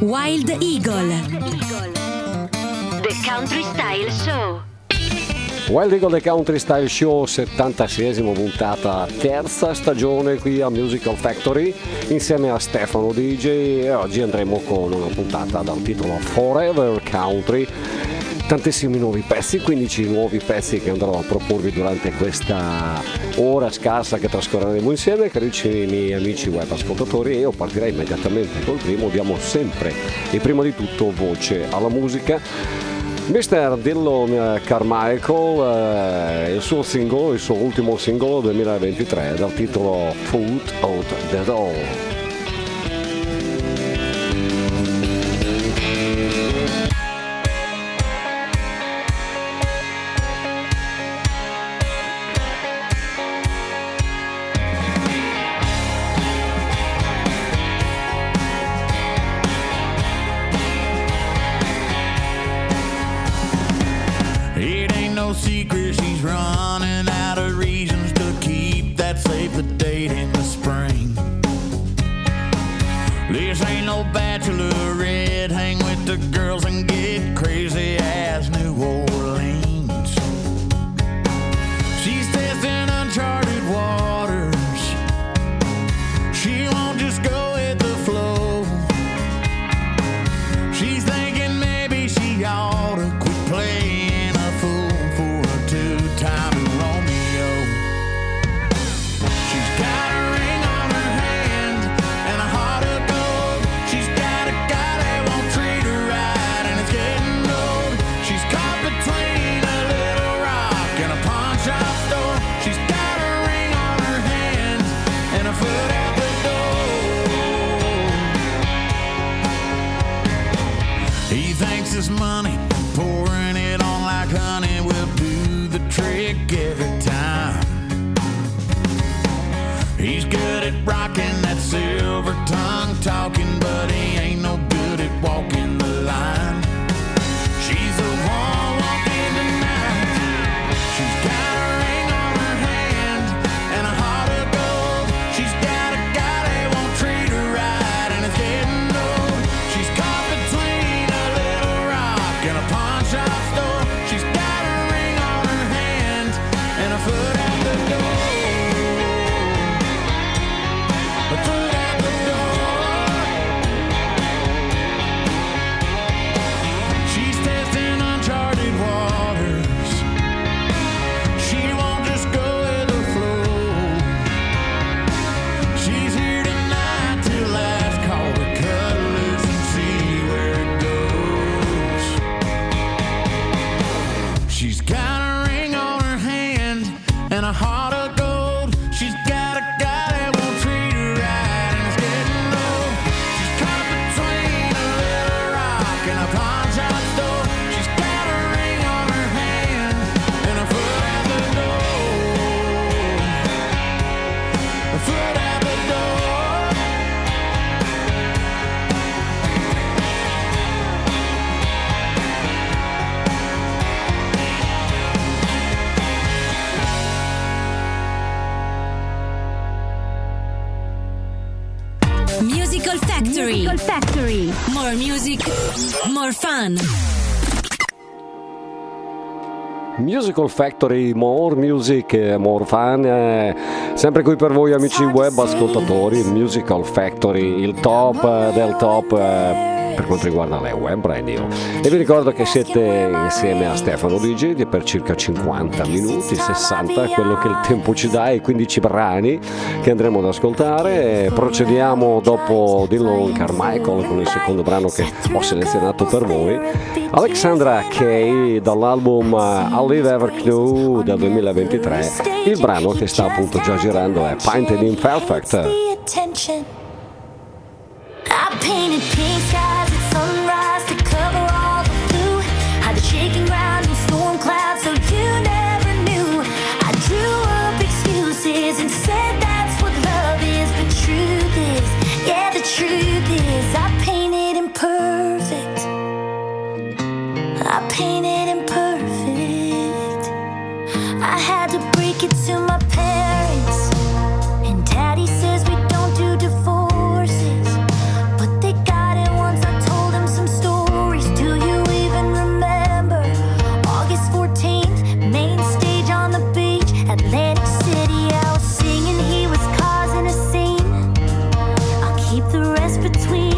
Wild Eagle. The Country Style Show. Wild Eagle The Country Style Show 76esima puntata, terza stagione qui a Musical Factory insieme a Stefano DJ e oggi andremo con una puntata dal titolo Forever Country tantissimi nuovi pezzi, 15 nuovi pezzi che andrò a proporvi durante questa ora scarsa che trascorreremo insieme, carissimi amici web ascoltatori, io partirei immediatamente col primo, diamo sempre e prima di tutto voce alla musica. Mr. Dillon Carmichael, eh, il suo singolo, il suo ultimo singolo 2023 dal titolo Foot Out the Door. More fun. Musical Factory, more music, more fun. Eh, sempre qui per voi amici web ascoltatori, Musical Factory, il top del top. Eh, per quanto riguarda le web radio. E vi ricordo che siete insieme a Stefano DJ per circa 50 minuti, 60, quello che il tempo ci dà, e 15 brani che andremo ad ascoltare. Procediamo dopo Dylan Carmichael con il secondo brano che ho selezionato per voi. Alexandra Kay dall'album I'll Live Ever Knew del 2023. Il brano che sta appunto già girando è Painted Imperfect. I painted pink skies rest between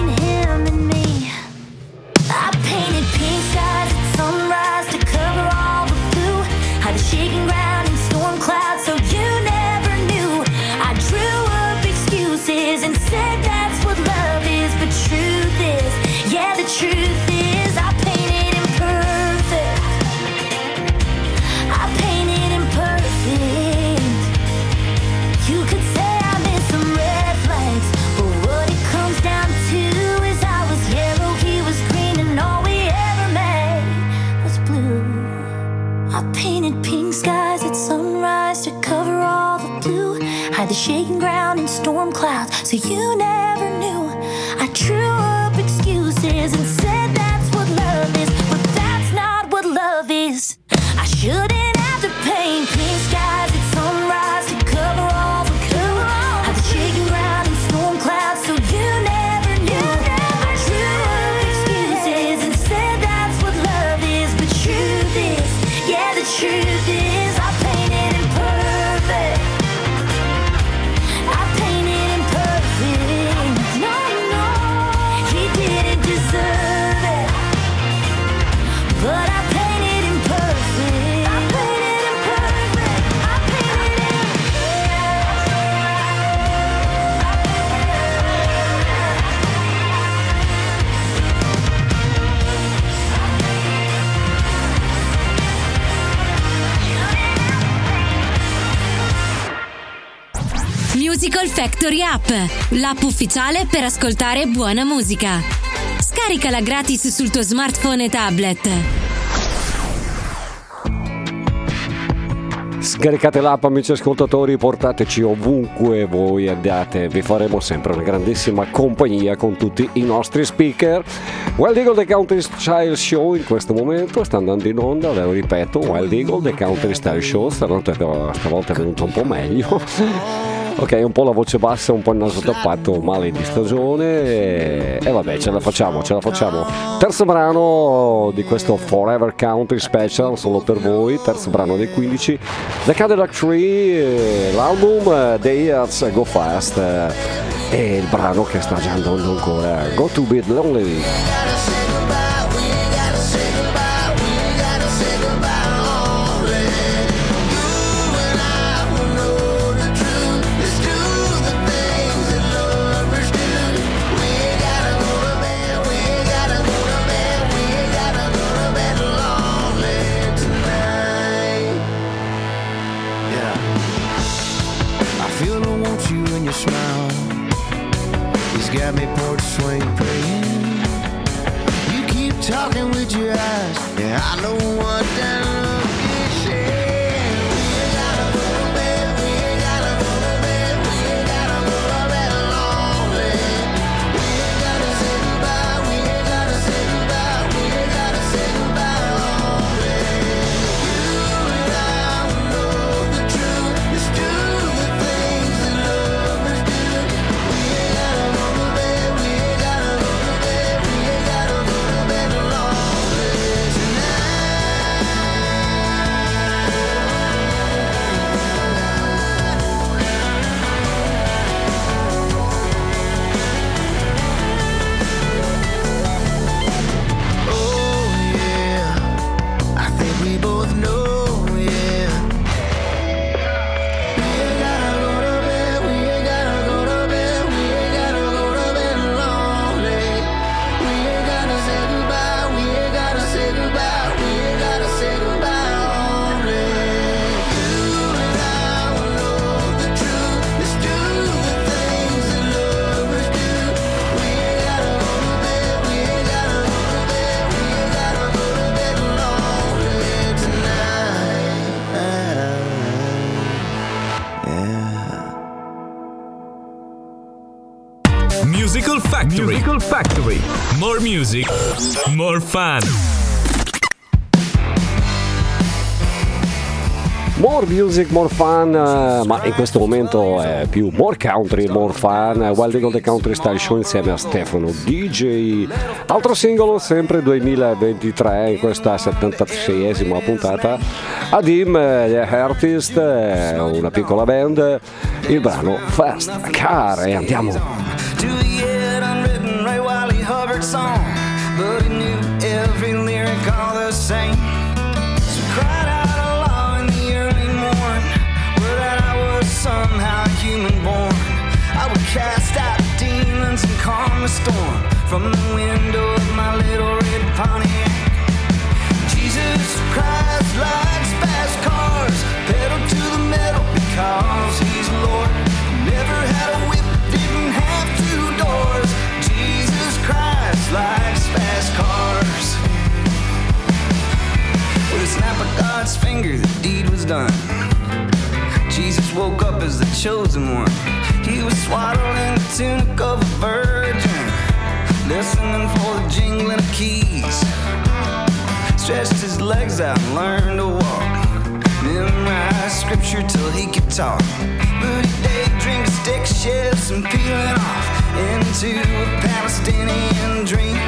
you now. Factory App, l'app ufficiale per ascoltare buona musica. Scaricala gratis sul tuo smartphone e tablet. Scaricate l'app amici ascoltatori, portateci ovunque voi andate, vi faremo sempre una grandissima compagnia con tutti i nostri speaker. Wild Eagle The Country Style Show in questo momento sta andando in onda, ve lo ripeto, Wild Eagle The Country Style Show, stanotte stavolta è venuto un po' meglio. Ok, un po' la voce bassa, un po' il naso tappato, male di stagione e, e vabbè, ce la facciamo, ce la facciamo. Terzo brano di questo Forever Country Special, solo per voi, terzo brano dei 15, The Cadillac Tree, l'album The Years Go Fast e il brano che sta già andando ancora, Go To Be Lonely. swing praying. You keep talking with your eyes, yeah, I know what that looks music, more fun. More music, more fun, uh, ma in questo momento è più more country, more fun. Wild Eagle The Country Style Show insieme a Stefano DJ. Altro singolo, sempre 2023, in questa 76esima puntata. Adim, gli Artist, una piccola band. Il brano Fast Car e andiamo. cast out demons and calm the storm from the window of my little red Pontiac. Jesus Christ likes fast cars, pedal to the metal because he's Lord. Never had a whip, didn't have two doors. Jesus Christ likes fast cars. With a snap of God's finger, the deed was done. Jesus woke up as the chosen one he swaddled in the tunic of a virgin, listening for the jingling of keys. Stretched his legs out and learned to walk. Memorized scripture till he could talk. He day drink stick, shifts and peeling off into a Palestinian dream.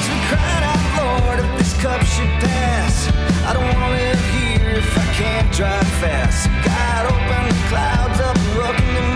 So we cried out, Lord, if this cup should pass, I don't wanna live here if I can't drive fast. God opened the clouds up and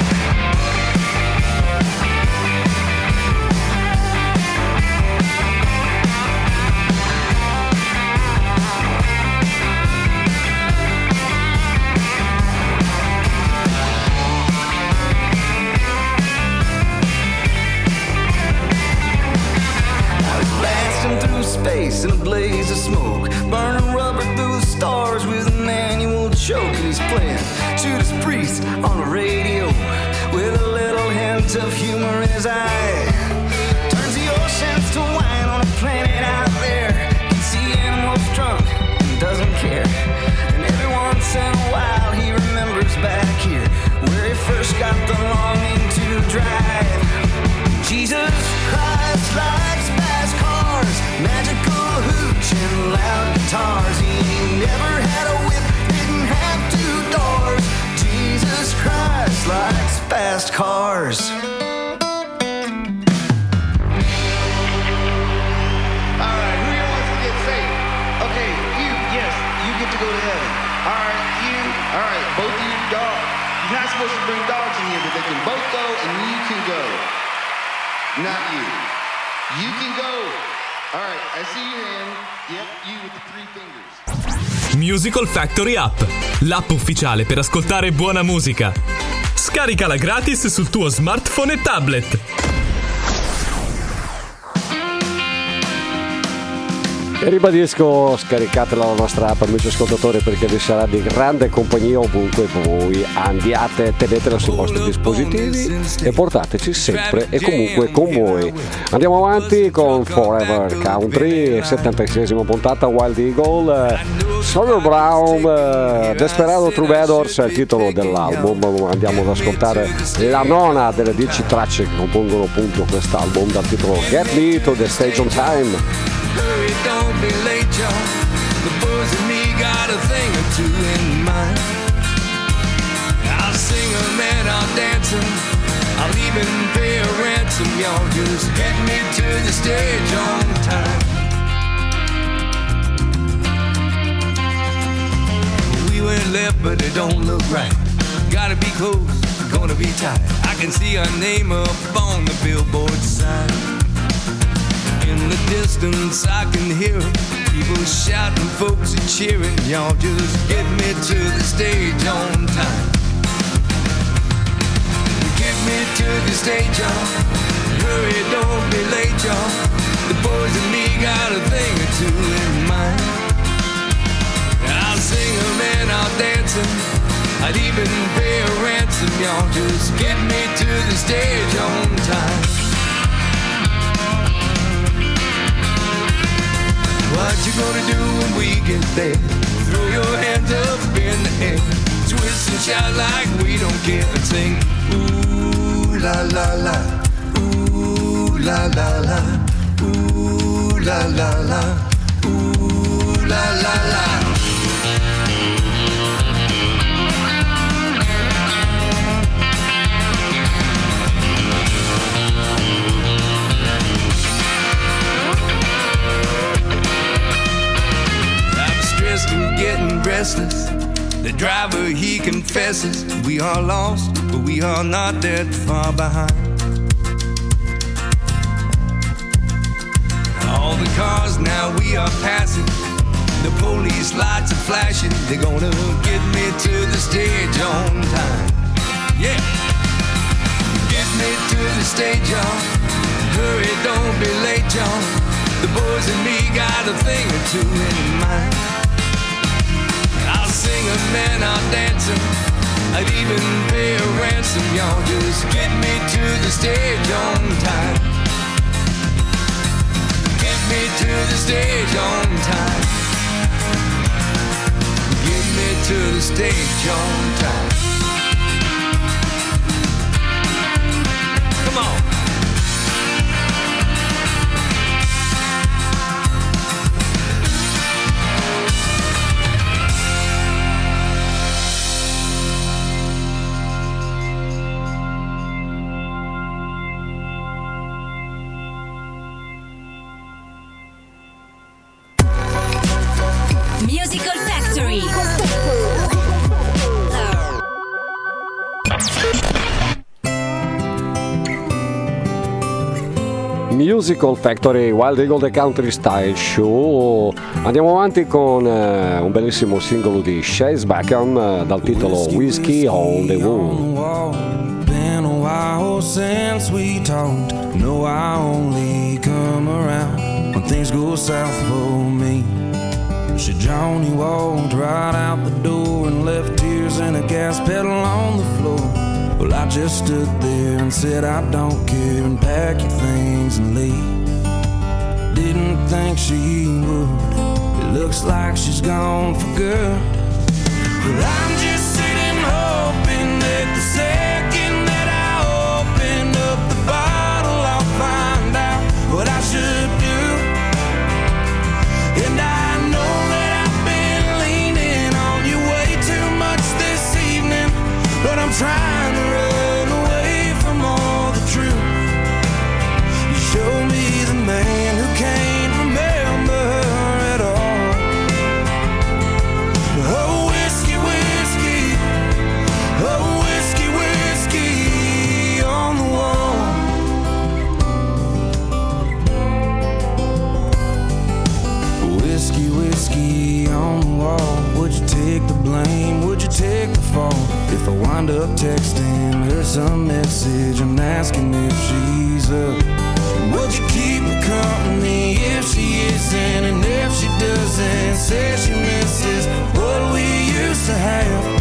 space in a blaze of smoke, burning rubber through the stars with a manual choke. And he's playing Judas Priest on the radio with a little hint of humor in his eye. Turns the oceans to wine on a planet out there. Can see animals drunk and doesn't care. And every once in a while he remembers back here where he first got the longing to drive. Jesus Christ likes guitars. He never had a whip, didn't have two doors. Jesus Christ likes fast cars. All right, who here wants to get saved? Okay, you, yes, you get to go to heaven. All right, you, all right, both of you dog. You're not supposed to bring dogs in here, but they can both go and you can go. Not you. You can go. All right, I see your hand. You with three fingers. Musical Factory App, l'app ufficiale per ascoltare buona musica. Scaricala gratis sul tuo smartphone e tablet. E ribadisco, scaricatela la nostra app, amici ascoltatori, perché vi sarà di grande compagnia ovunque voi. Andiate, tenetela sui vostri dispositivi e portateci sempre e comunque con voi. Andiamo avanti con Forever Country, 76 puntata Wild Eagle, eh, Sawyer Brown, eh, Desperado Troubadours è il titolo dell'album. Andiamo ad ascoltare la nona delle 10 tracce che compongono appunto quest'album dal titolo Get Me to the Stage on Time. Don't be late, y'all. The boys and me got a thing or two in mind. I'll sing 'em and I'll dance 'em. I'll even pay a ransom, y'all. Just get me to the stage on time. We went left, but it don't look right. Gotta be close, gonna be tight. I can see our name up on the billboard sign. In the distance, I can hear people shouting, folks are cheering. Y'all just get me to the stage on time. Get me to the stage, y'all. Hurry, don't be late, y'all. The boys and me got a thing or two in mind. I'll sing 'em and I'll dance 'em. I'd even pay a ransom, y'all. Just get me to the stage on time. You gonna do when we get there? Throw your hands up in the air. Twist and shout like we don't care. And sing, ooh la la la. Ooh la la la. Ooh la la la. Ooh la la la. I'm stressed and getting restless. The driver, he confesses we are lost, but we are not that far behind. All the cars now we are passing. The police lights are flashing. They're gonna get me to the stage on time. Yeah. Get me to the stage, y'all. Hurry, don't be late, y'all. The boys and me got a thing or two sing a man, I'll dancing. I'd even pay a ransom, y'all. Just get me to the stage on time. Get me to the stage on time. Get me to the stage on time. Musical Factory Wild Eagle The Country Style Show. Andiamo avanti con eh, un bellissimo singolo di Chase Backham eh, dal titolo Whiskey on the Wall. Been a while since we talked. No, I only come around when things go south for me. She Johnny walked right out the door and left tears in a gas pedal on the floor. Well, I just stood there and said, I don't care, and pack your things and leave. Didn't think she would. It looks like she's gone for good. Well, Wind up texting her some message and asking if she's up, would you keep me company if she isn't? And if she doesn't, say she misses what we used to have.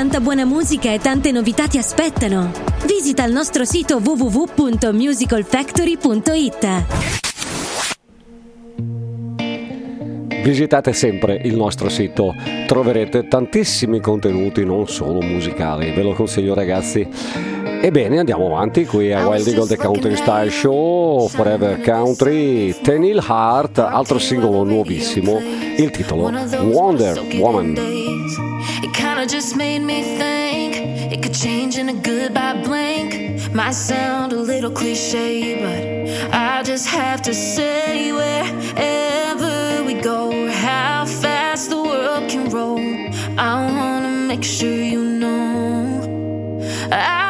Tanta buona musica e tante novità ti aspettano. Visita il nostro sito www.musicalfactory.it. Visitate sempre il nostro sito, troverete tantissimi contenuti non solo musicali, ve lo consiglio ragazzi. Ebbene, andiamo avanti qui a Wild Eagle The Country Style Show, Forever Country, Tenil Heart, altro singolo nuovissimo, il titolo Wonder Woman. kinda just made me think it could change in a goodbye blink. Might sound a little cliche, but I just have to say wherever we go, how fast the world can roll. I wanna make sure you know. I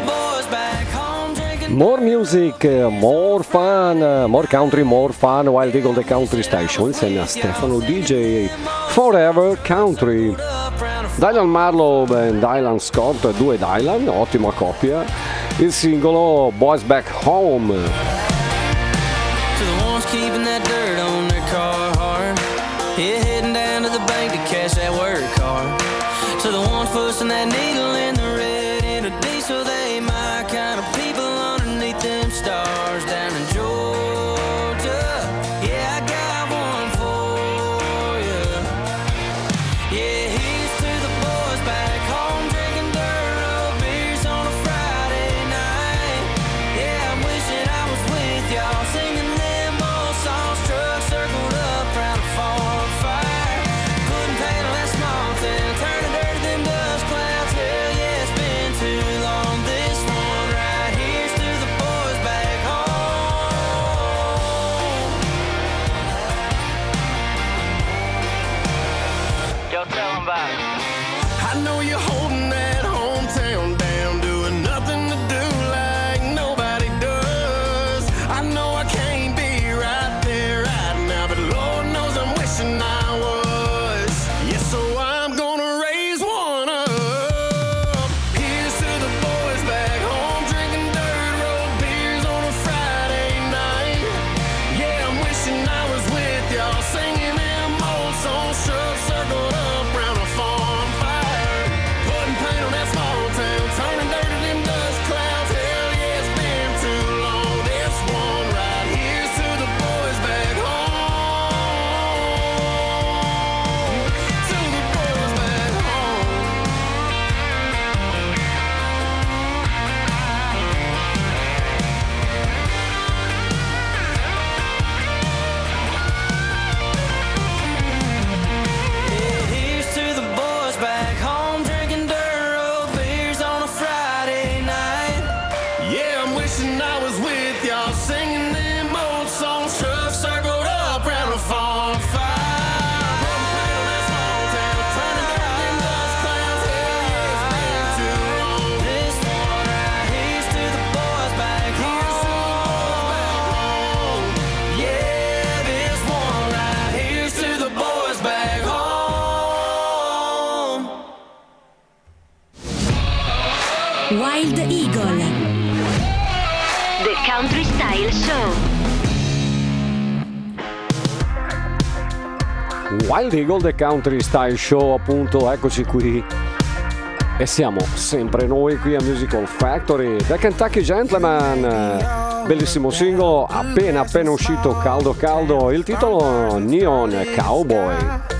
More music, more fun, more country, more fun, Wild Eagle The Country Station insieme a Stefano DJ Forever Country. Dylan Marlowe e Dylan Scott, due Dylan, ottima coppia. Il singolo Boys Back Home. Sandy Gold Country Style Show, appunto, eccoci qui. E siamo sempre noi qui a Musical Factory, The Kentucky Gentleman. Bellissimo singolo, appena appena uscito, caldo caldo, il titolo Neon Cowboy.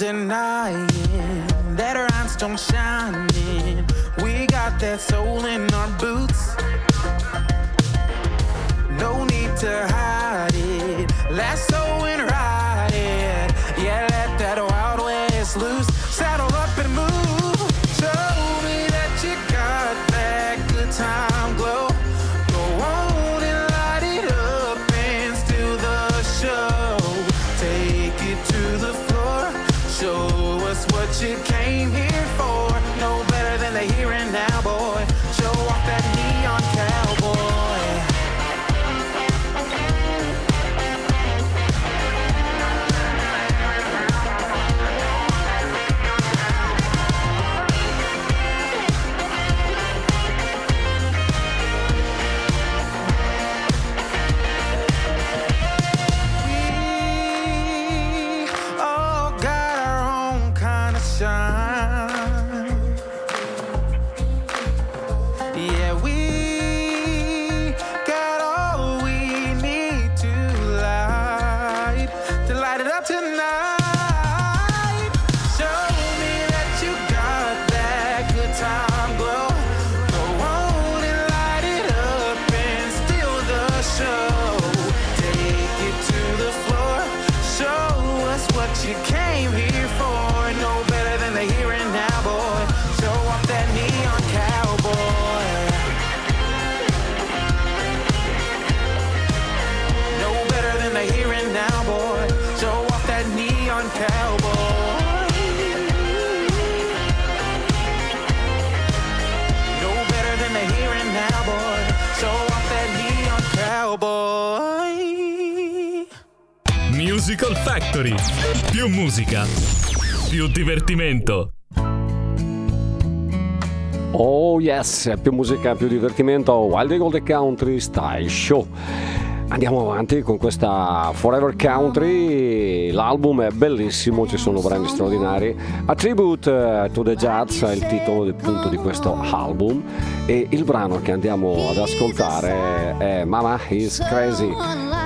denying that our eyes don't shine in. We got that soul in our boots. No need to hide. Musical Factory. Più musica, più divertimento. Oh yes, più musica, più divertimento. Wild Gold Country Style Show. Andiamo avanti con questa Forever Country, l'album è bellissimo, ci sono brani straordinari. A Tribute eh, to the Jazz è il titolo appunto di questo album e il brano che andiamo ad ascoltare è Mama is Crazy.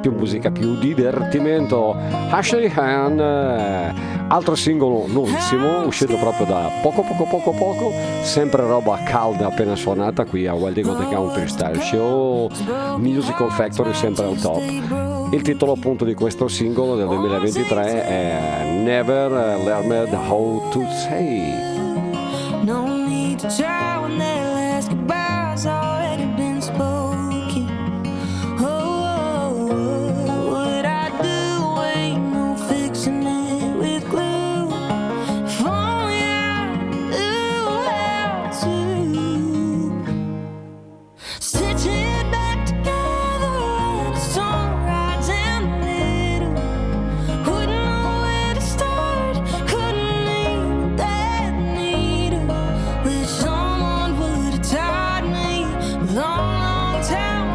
più musica, più divertimento. Ashley Han, eh, altro singolo nuovissimo, uscito proprio da poco poco poco poco, sempre roba calda appena suonata qui a Wild Eagle The Country Style Show, Musical Factory sempre al top. Il titolo appunto di questo singolo del 2023 è Never Learned How to Say. No need to Town.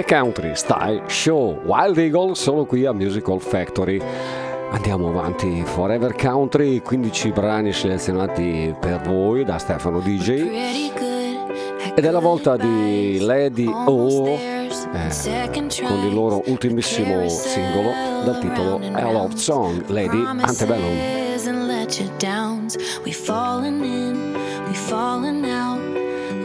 The Country Style Show Wild Eagle sono qui a Musical Factory. Andiamo avanti, Forever Country, 15 brani selezionati per voi da Stefano DJ. Ed è la volta di Lady O eh, con il loro ultimissimo singolo dal titolo A Love Song, Lady Antebellum. We've fallen in, we've fallen out.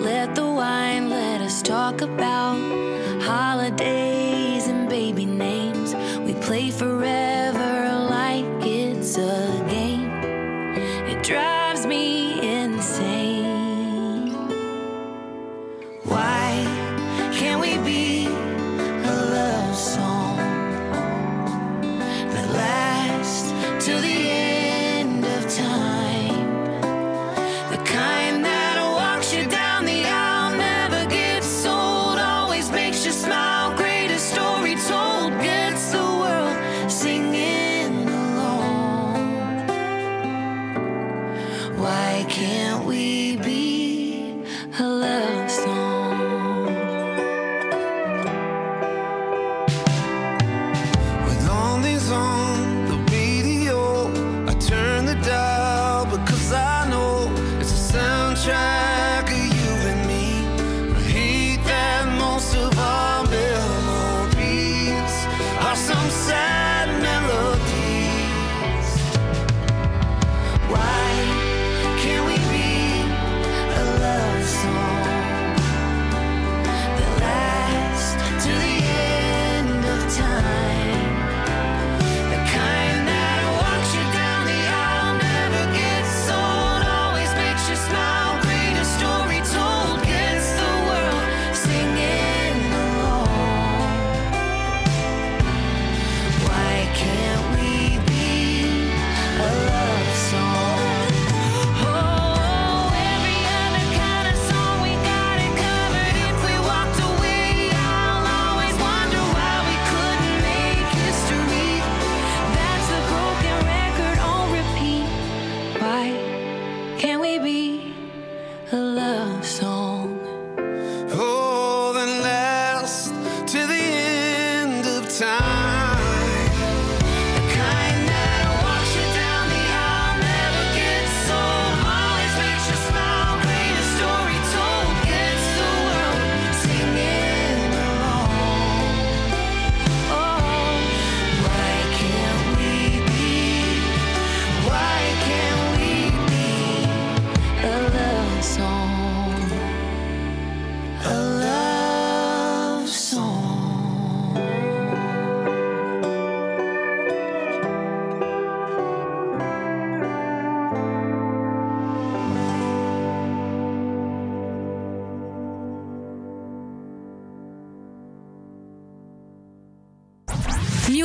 Let the wine let us talk about holidays and baby names. We play forever like it's a game. It drives me insane. Why can't we be?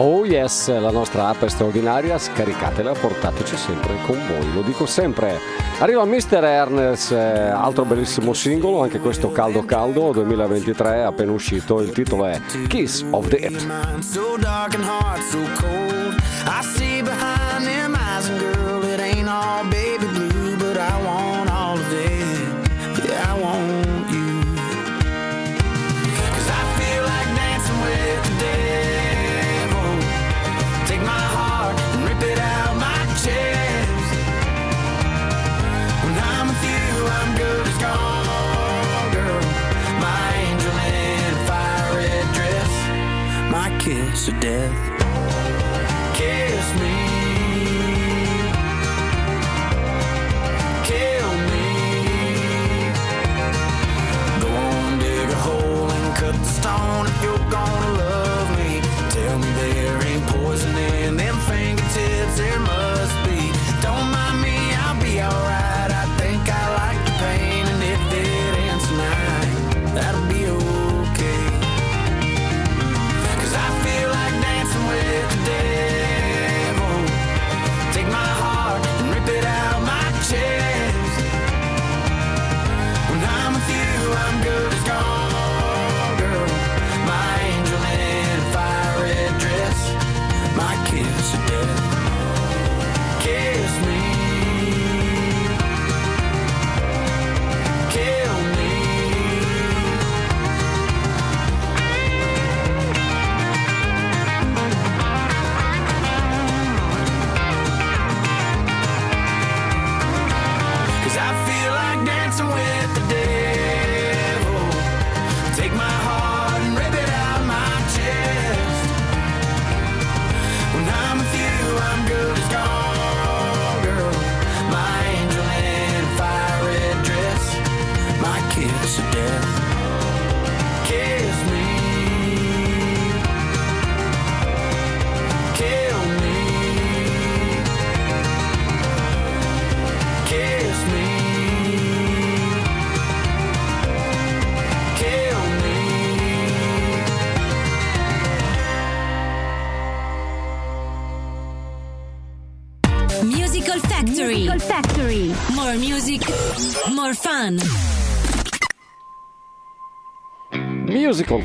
Oh yes, la nostra app è straordinaria, scaricatela, portateci sempre con voi, lo dico sempre. Arriva Mr. Ernest, eh, altro bellissimo singolo, anche questo caldo caldo 2023 appena uscito, il titolo è Kiss of Death. kiss death. Kiss me. Kill me. Go on, dig a hole and cut the stone if you're gonna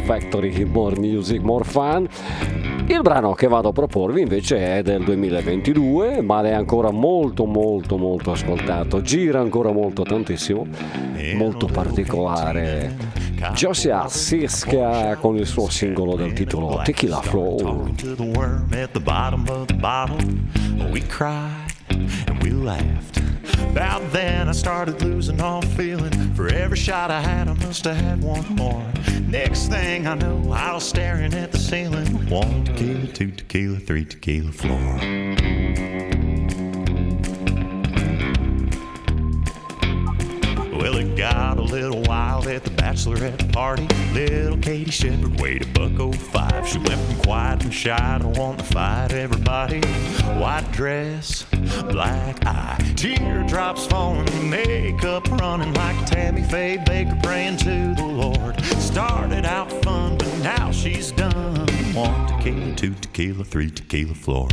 Factory, More Music, More Fun. Il brano che vado a proporvi invece è del 2022, ma è ancora molto molto molto ascoltato, gira ancora molto tantissimo, molto particolare. Josia Siska con il suo singolo del titolo Tequila Flow. And we laughed. About then, I started losing all feeling. For every shot I had, I must have had one more. Next thing I know, I was staring at the ceiling. One tequila, two tequila, three tequila floor. Got a little wild at the bachelorette party. Little Katie Shepard weighed a buck oh five. She went from quiet and shy to want to fight everybody. White dress, black eye, teardrops falling, makeup running like Tammy Faye Baker praying to the Lord. Started out fun, but now she's done. One tequila, two tequila, three tequila floor.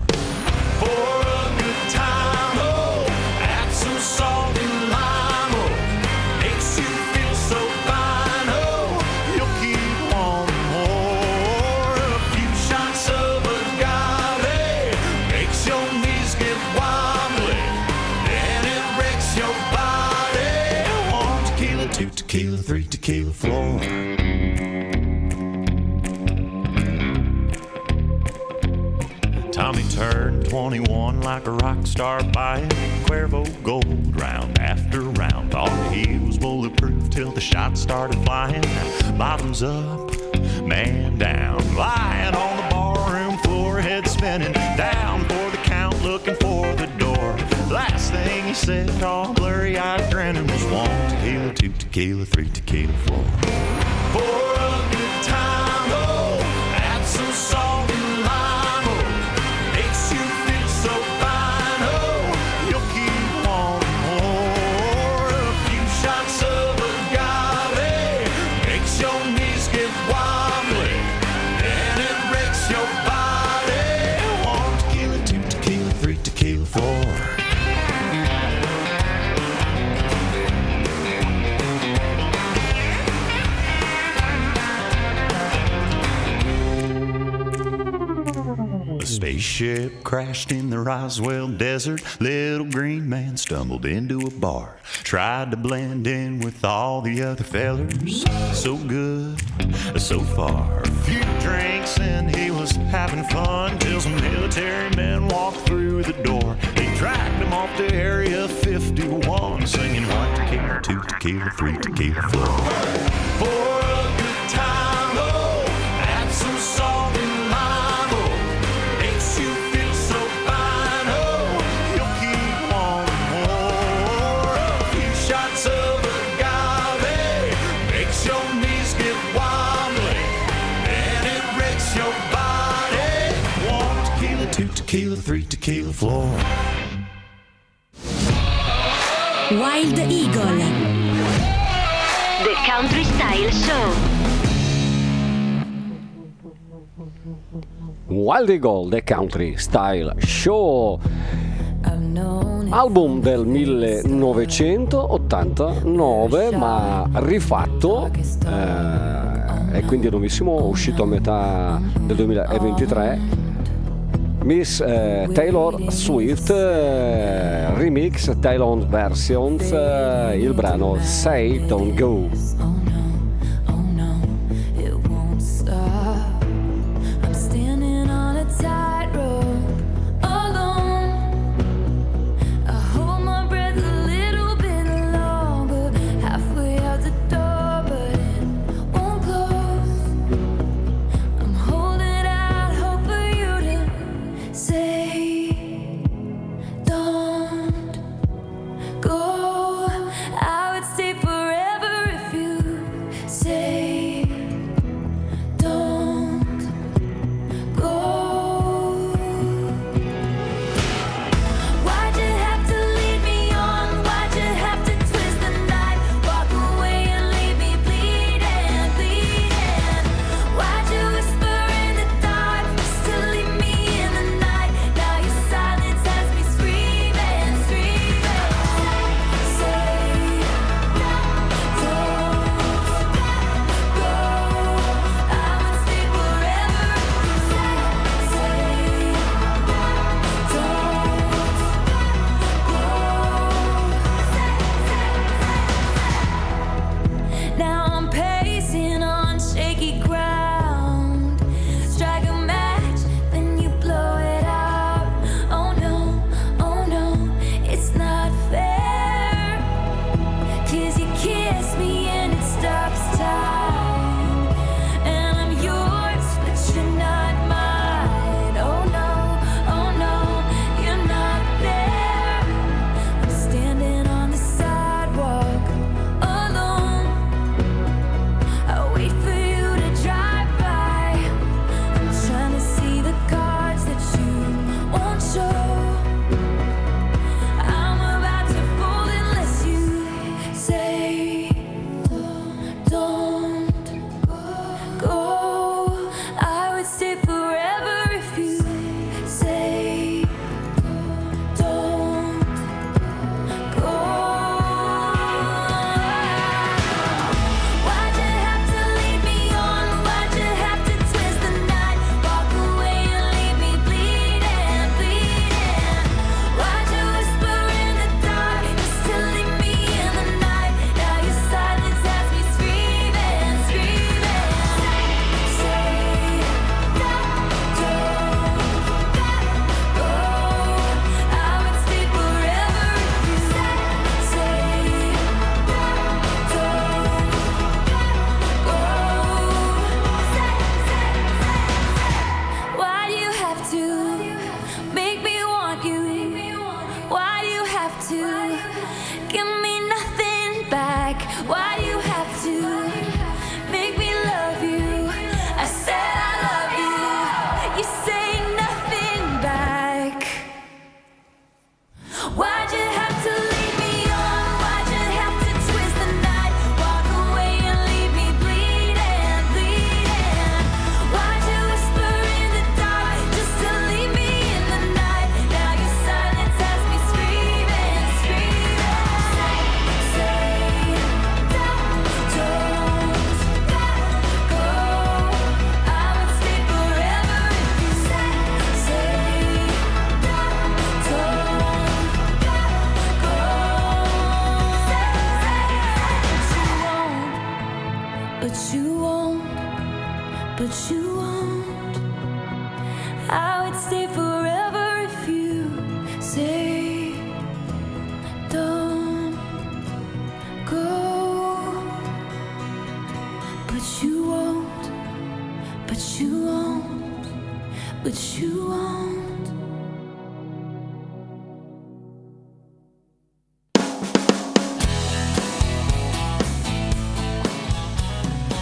Like a rock star buying Cuervo gold round after round. Thought he was bulletproof till the shots started flying. Bottoms up, man down. Lying on the barroom floor, head spinning. Down for the count, looking for the door. Last thing he said, all blurry eyed grinning, was one tequila, two tequila, three tequila, four. Spaceship crashed in the Roswell desert. Little green man stumbled into a bar. Tried to blend in with all the other fellers. So good, so far. A few drinks and he was having fun till some military men walked through the door. They dragged him off to Area 51, singing one tequila, two tequila, three tequila floor. For a good time, tequila floor. Wild Eagle. The Country Style Show. Wild Eagle, The Country Style Show. Album del 1989, ma rifatto eh, e quindi nuovissimo, uscito a metà del 2023 Miss eh, Taylor Swift, eh, remix Taylor Versions, eh, il brano Say Don't Go.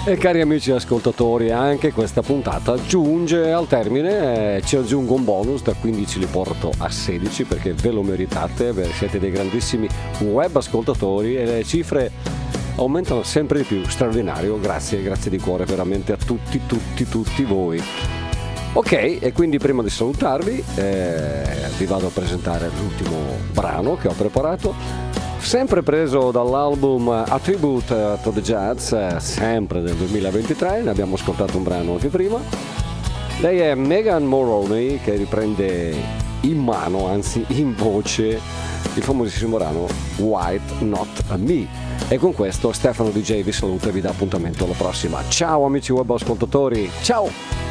E cari amici ascoltatori, anche questa puntata giunge al termine, eh, ci aggiungo un bonus, da 15 li porto a 16 perché ve lo meritate, siete dei grandissimi web ascoltatori e le cifre aumentano sempre di più, straordinario, grazie, grazie di cuore veramente a tutti, tutti, tutti voi. Ok, e quindi prima di salutarvi eh, vi vado a presentare l'ultimo brano che ho preparato sempre preso dall'album A Tribute to the Jazz, sempre del 2023, ne abbiamo ascoltato un brano anche prima. Lei è Megan Moroney che riprende in mano, anzi in voce, il famosissimo brano White Not Me. E con questo Stefano DJ vi saluta e vi dà appuntamento alla prossima. Ciao amici web ascoltatori, ciao!